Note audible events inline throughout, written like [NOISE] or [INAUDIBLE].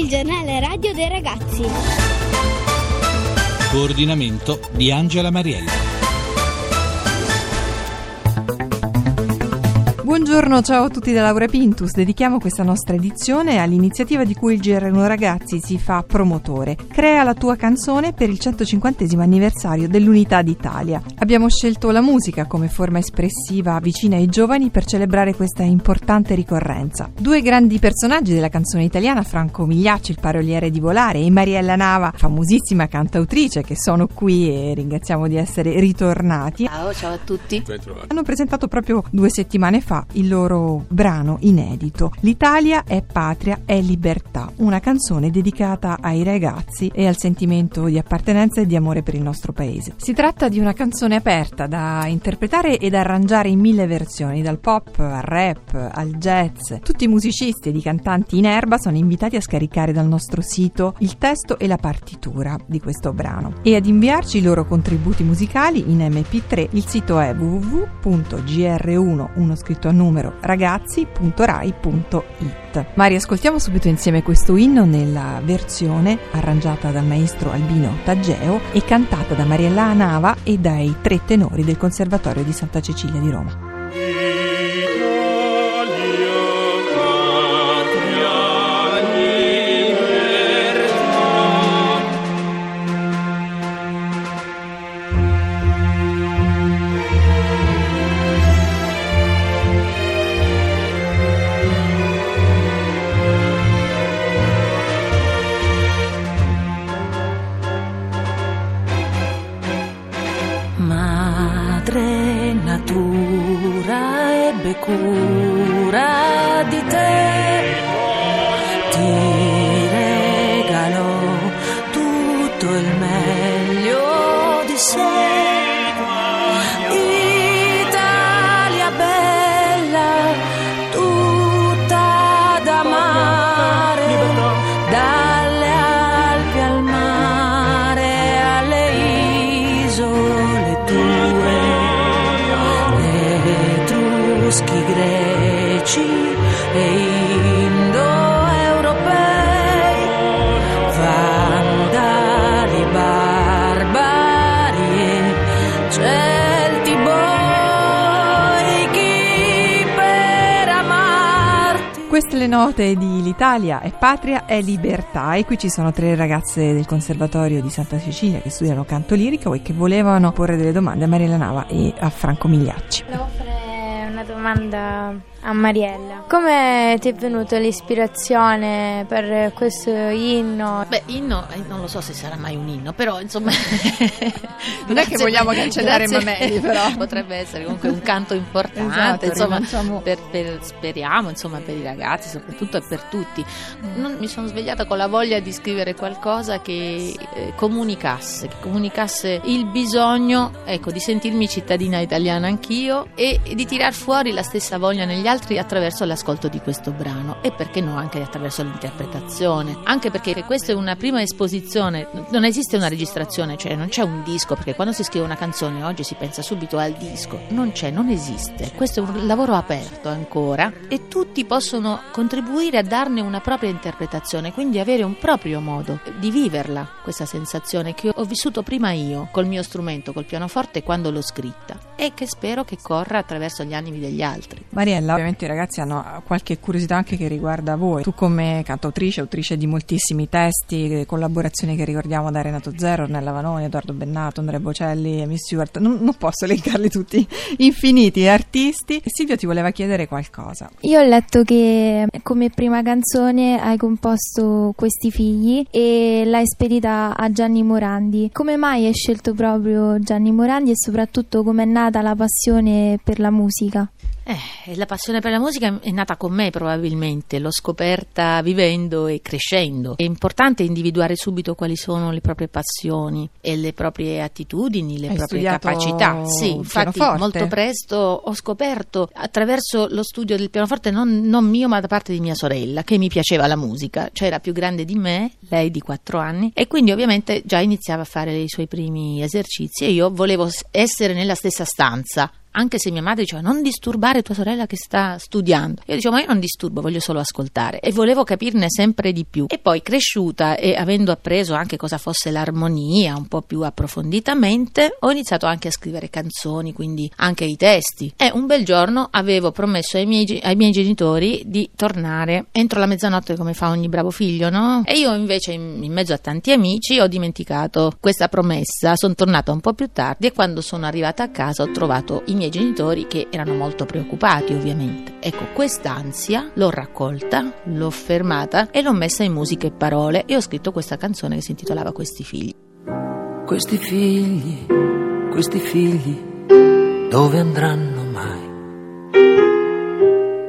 il giornale radio dei ragazzi. Coordinamento di Angela Mariella. Buongiorno, ciao a tutti da Laura Pintus. Dedichiamo questa nostra edizione all'iniziativa di cui il GR1 Ragazzi si fa promotore. Crea la tua canzone per il 150 anniversario dell'Unità d'Italia. Abbiamo scelto la musica come forma espressiva vicina ai giovani per celebrare questa importante ricorrenza. Due grandi personaggi della canzone italiana, Franco Migliacci, il paroliere di Volare, e Mariella Nava, famosissima cantautrice, che sono qui e ringraziamo di essere ritornati. Ciao, ciao a tutti. Hanno presentato proprio due settimane fa il loro brano inedito. L'Italia è patria, è libertà, una canzone dedicata ai ragazzi e al sentimento di appartenenza e di amore per il nostro paese. Si tratta di una canzone aperta da interpretare ed arrangiare in mille versioni, dal pop al rap al jazz. Tutti i musicisti ed i cantanti in erba sono invitati a scaricare dal nostro sito il testo e la partitura di questo brano e ad inviarci i loro contributi musicali in MP3. Il sito è www.gr1 uno scritto a numero ragazzi.rai.it. Ma riascoltiamo subito insieme questo inno nella versione arrangiata dal maestro Albino Taggeo e cantata da Mariella Nava e dai tre tenori del Conservatorio di Santa Cecilia di Roma. Cura di te, ti regalò tutto il meglio di sé. Italia bella, tutta da mare, dalle Alpi al mare, alle isole etruschi, greci e indoeuropei, vandali, barbari e celti boichi per amarti. Queste le note di L'Italia è patria, è libertà e qui ci sono tre ragazze del Conservatorio di Santa Cecilia che studiano canto lirico e che volevano porre delle domande a Mariella Nava e a Franco Migliacci. Volevo fare una domanda a Mariella. Come ti è venuta l'ispirazione per questo inno? Beh, inno, eh, non lo so se sarà mai un inno, però insomma... [LAUGHS] Non è che vogliamo cancellare Mameli, però. [LAUGHS] Potrebbe essere comunque un canto importante, Esatto, insomma, rilanciamo- per, per- speriamo, insomma, per i ragazzi soprattutto e per tutti. Non- mi sono svegliata con la voglia di scrivere qualcosa che eh, comunicasse, che comunicasse il bisogno, ecco, di sentirmi cittadina italiana anch'io e di tirar fuori la stessa voglia negli altri attraverso l'ascolto di questo brano e perché no anche attraverso l'interpretazione. Anche perché questa è una prima esposizione non esiste una registrazione cioè non c'è un disco perché quando si scrive una canzone oggi si pensa subito al disco. Non c'è non esiste. Questo è un lavoro aperto ancora e tutti possono contribuire a darne una propria interpretazione quindi avere un proprio modo di viverla questa sensazione che ho vissuto prima io col mio strumento col pianoforte quando l'ho scritta e che spero che corra attraverso gli animi degli altri. Mariella, ovviamente i ragazzi hanno qualche curiosità anche che riguarda voi. Tu come cantautrice, autrice di moltissimi testi, collaborazioni che ricordiamo da Renato Zero, Ornella Vanoni, Edoardo Bennato, Andrea Bocelli, Amy Stewart, non, non posso elencarli tutti, [LAUGHS] infiniti artisti. Silvio ti voleva chiedere qualcosa. Io ho letto che come prima canzone hai composto Questi figli e l'hai spedita a Gianni Morandi. Come mai hai scelto proprio Gianni Morandi e soprattutto come è nata la passione per la musica? Eh, la passione per la musica è nata con me probabilmente, l'ho scoperta vivendo e crescendo. È importante individuare subito quali sono le proprie passioni e le proprie attitudini, le Hai proprie capacità. Sì, infatti pianoforte? molto presto ho scoperto attraverso lo studio del pianoforte non, non mio ma da parte di mia sorella che mi piaceva la musica, cioè era più grande di me, lei di 4 anni e quindi ovviamente già iniziava a fare i suoi primi esercizi e io volevo essere nella stessa stanza anche se mia madre diceva non disturbare tua sorella che sta studiando. Io dicevo ma io non disturbo, voglio solo ascoltare e volevo capirne sempre di più. E poi cresciuta e avendo appreso anche cosa fosse l'armonia un po' più approfonditamente, ho iniziato anche a scrivere canzoni, quindi anche i testi. E un bel giorno avevo promesso ai miei, ai miei genitori di tornare entro la mezzanotte come fa ogni bravo figlio, no? E io invece in, in mezzo a tanti amici ho dimenticato questa promessa, sono tornata un po' più tardi e quando sono arrivata a casa ho trovato i miei genitori che erano molto preoccupati ovviamente. Ecco, quest'ansia l'ho raccolta, l'ho fermata e l'ho messa in musica e parole e ho scritto questa canzone che si intitolava Questi figli. Questi figli, questi figli, dove andranno mai?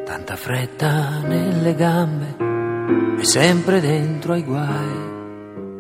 Tanta fretta nelle gambe e sempre dentro ai guai.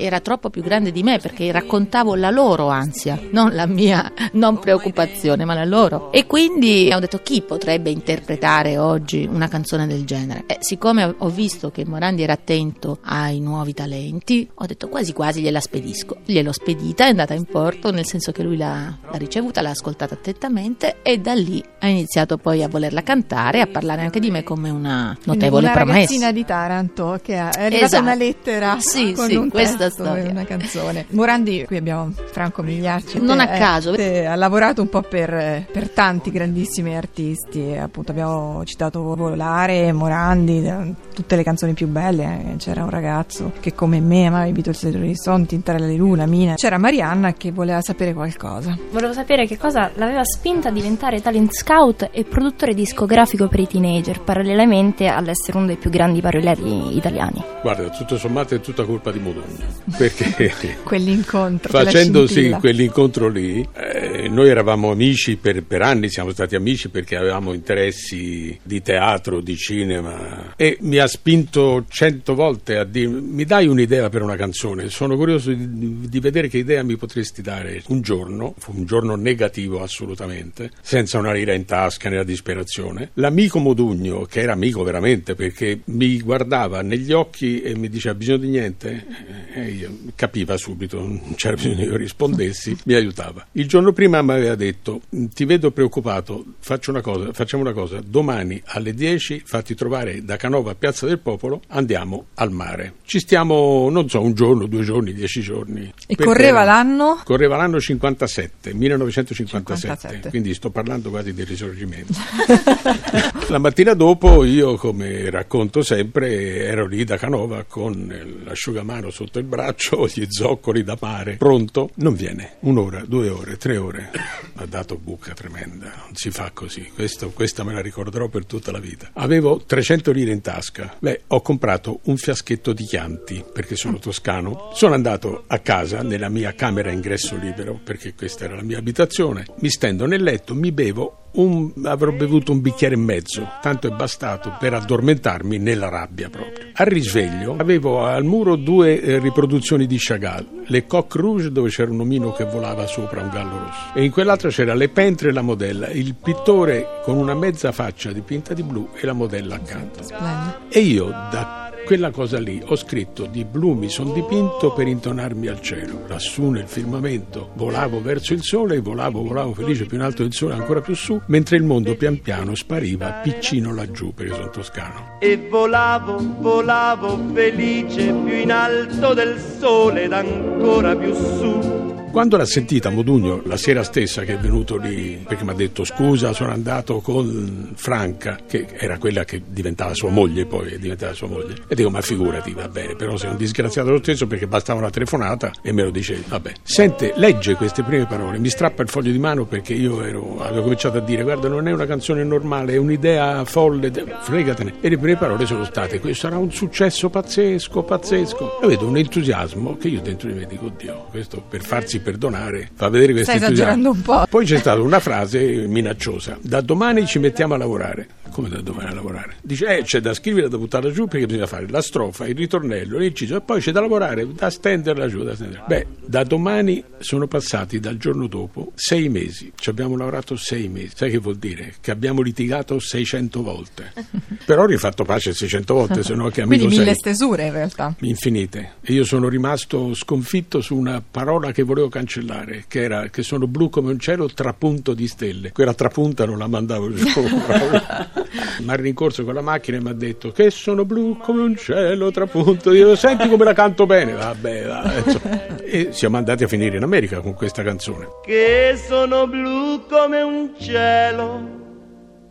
Era troppo più grande di me perché raccontavo la loro ansia, non la mia non preoccupazione, ma la loro. E quindi ho detto chi potrebbe interpretare oggi una canzone del genere? E siccome ho visto che Morandi era attento ai nuovi talenti, ho detto quasi quasi gliela spedisco. Gliel'ho spedita, è andata in porto, nel senso che lui l'ha, l'ha ricevuta, l'ha ascoltata attentamente e da lì ha iniziato poi a volerla cantare, a parlare anche di me come una notevole una promessa. ragazzina di Taranto che ha- è arrivata Esatto. una lettera Sì, con sì, un questa storia. e una canzone. Morandi, qui abbiamo Franco Migliacci. Non che a caso. che ha lavorato un po' per, per tanti grandissimi artisti. e Appunto abbiamo citato Volare, Morandi, eh, tutte le canzoni più belle. eh, C'era un ragazzo che come me amava i Beatles e Son, Tintarella di Luna, Mina. C'era Marianna che voleva sapere qualcosa. Volevo sapere che cosa l'aveva spinta a diventare talent scout e produttore discografico per i teenager, parallelamente all'essere uno dei più grandi parolieri italiani. Guarda, tutto sommato è tutta colpa di Modugno, perché [LAUGHS] Quell'incontro. quella facendo sì scintilla. quell'incontro lì, eh, noi eravamo amici per, per anni, siamo stati amici perché avevamo interessi di teatro, di cinema e mi ha spinto cento volte a dire mi dai un'idea per una canzone, sono curioso di, di vedere che idea mi potresti dare un giorno, fu un giorno negativo assolutamente, senza una lira in tasca nella disperazione. L'amico Modugno, che era amico veramente perché mi guardava negli occhi e mi diceva bisogno di niente, e io capiva subito, non c'era bisogno che io rispondessi, mi aiutava. Il giorno prima mi aveva detto ti vedo preoccupato, faccio una cosa, facciamo una cosa, domani alle 10 fatti trovare da Canova a Piazza del Popolo, andiamo al mare. Ci stiamo, non so, un giorno, due giorni, dieci giorni. E correva l'anno? Correva l'anno 57, 1957, 57. quindi sto parlando quasi del risorgimento. [LAUGHS] La mattina dopo io, come racconto sempre, ero lì da Canova con l'asciugamano sotto il braccio, [LAUGHS] gli zoccoli da mare, pronto? Non viene. Un'ora, due ore, tre ore. Ha dato bucca tremenda, non si fa così. Questo- questa me la ricorderò per tutta la vita. Avevo 300 lire in tasca. Beh, ho comprato un fiaschetto di Chianti, perché sono toscano. Sono andato a casa, nella mia camera a ingresso libero, perché questa era la mia abitazione. Mi stendo nel letto, mi bevo un- avrò bevuto un bicchiere e mezzo, tanto è bastato per addormentarmi nella rabbia proprio. Al risveglio avevo al muro due eh, riproduzioni di Chagall, le Coq Rouge dove c'era un omino che volava sopra un gallo rosso e in quell'altra c'era le Pentre e la modella, il pittore con una mezza faccia dipinta di blu e la modella accanto. Splendido. E io da quella cosa lì ho scritto di blu mi son dipinto per intonarmi al cielo. Lassù nel firmamento volavo verso il sole, volavo, volavo felice più in alto del sole, ancora più su, mentre il mondo pian piano spariva piccino laggiù perché sono toscano. e volavo, volavo felice più in alto del sole ed ancora più su. Quando l'ha sentita Modugno la sera stessa che è venuto lì, perché mi ha detto scusa, sono andato con Franca, che era quella che diventava sua moglie poi, è diventata sua moglie, e dico ma figurati, va bene, però sei un disgraziato lo stesso perché bastava una telefonata e me lo dicevi, vabbè. Sente, legge queste prime parole, mi strappa il foglio di mano perché io ero, avevo cominciato a dire guarda non è una canzone normale, è un'idea folle, fregatene. E le prime parole sono state questo sarà un successo pazzesco, pazzesco. E vedo un entusiasmo che io dentro di me dico oddio, questo per farsi perdonare fa vedere questo Stai esagerando un po'. Poi c'è stata una frase minacciosa: da domani ci mettiamo a lavorare. Come da domani a lavorare? Dice, eh, c'è da scrivere, da buttarla giù perché bisogna fare la strofa, il ritornello, l'inciso e poi c'è da lavorare, da stenderla giù. Da stenderla. Beh, da domani sono passati dal giorno dopo sei mesi. Ci abbiamo lavorato sei mesi. Sai che vuol dire? Che abbiamo litigato 600 volte. [LAUGHS] Però ho rifatto pace 600 volte, se no che amico Quindi mille sei. stesure in realtà. Infinite. E io sono rimasto sconfitto su una parola che volevo cancellare, che era che sono blu come un cielo trapunto di stelle. Quella trapunta non la mandavo giù. [LAUGHS] mi ha rincorso con la macchina e mi ha detto che sono blu come un cielo trapunto. Io senti come la canto bene. Vabbè, va, insomma. E siamo andati a finire in America con questa canzone. che sono blu come un cielo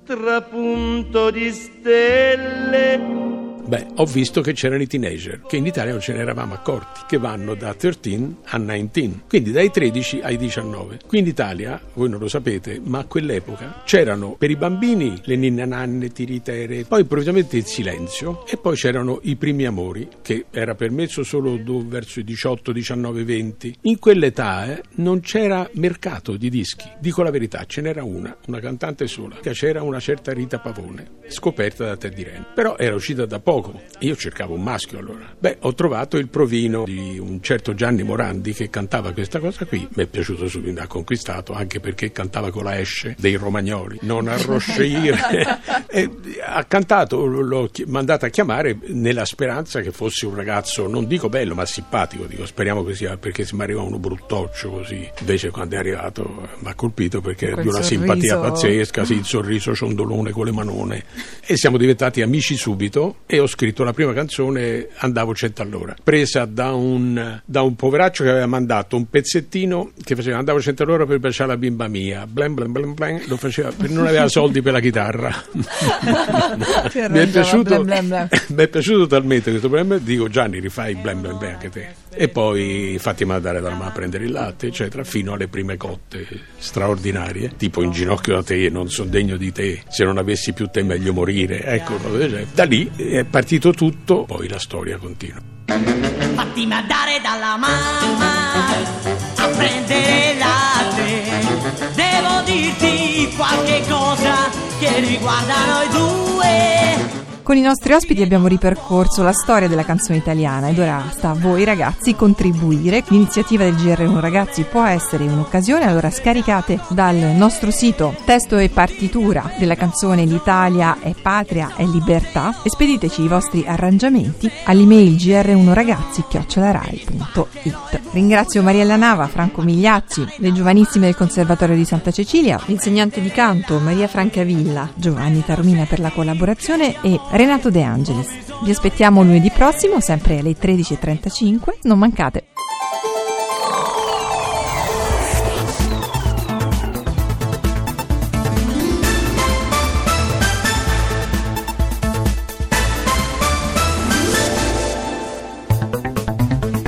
trapunto di stelle. Beh, ho visto che c'erano i teenager, che in Italia non ce ne eravamo accorti, che vanno da 13 a 19, quindi dai 13 ai 19. Qui in Italia, voi non lo sapete, ma a quell'epoca c'erano per i bambini le ninne nanne, tiritere, poi improvvisamente il silenzio e poi c'erano i primi amori, che era permesso solo verso i 18, 19, 20. In quell'età eh, non c'era mercato di dischi, dico la verità, ce n'era una, una cantante sola, che c'era una certa Rita Pavone, scoperta da Teddy Ren, però era uscita da poco. Io cercavo un maschio allora. Beh, ho trovato il provino di un certo Gianni Morandi che cantava questa cosa qui. Mi è piaciuto subito, mi ha conquistato, anche perché cantava con la esce dei romagnoli. Non arrosceire. [LAUGHS] e ha cantato, l'ho mandato a chiamare nella speranza che fosse un ragazzo, non dico bello, ma simpatico. Dico, speriamo che sia, perché se mi arriva uno bruttoccio così. Invece quando è arrivato eh, mi ha colpito perché era di una sorriso. simpatia pazzesca, sì, il sorriso ciondolone con le manone. E siamo diventati amici subito e ho scritto la prima canzone Andavo 100 all'ora, presa da un, da un poveraccio che aveva mandato un pezzettino che faceva Andavo 100 all'ora per baciare la bimba mia, blam blam blam blam, lo faceva non aveva soldi per la chitarra. [LAUGHS] Mi, è piaciuto, blam blam blam. [LAUGHS] mi è piaciuto talmente questo blam, dico Gianni rifai blam blam blam anche te. E poi fatti mandare dalla mamma a prendere il latte, eccetera, fino alle prime cotte straordinarie, tipo in ginocchio da te, non sono degno di te, se non avessi più te meglio morire, ecco, da lì è partito tutto, poi la storia continua. Fatti mandare dalla mamma a prendere il latte. Devo dirti qualche cosa che riguarda noi due. Con i nostri ospiti abbiamo ripercorso la storia della canzone italiana ed ora sta a voi ragazzi contribuire. L'iniziativa del GR1 Ragazzi può essere un'occasione, allora scaricate dal nostro sito testo e partitura della canzone L'Italia è patria è libertà e spediteci i vostri arrangiamenti all'email gr1ragazzi chiocciolarai.it. Ringrazio Mariella Nava, Franco Migliacci, le giovanissime del Conservatorio di Santa Cecilia, l'insegnante di canto Maria Francavilla, Giovanni Taromina per la collaborazione e Renato De Angelis. Vi aspettiamo lunedì prossimo, sempre alle 13.35, non mancate.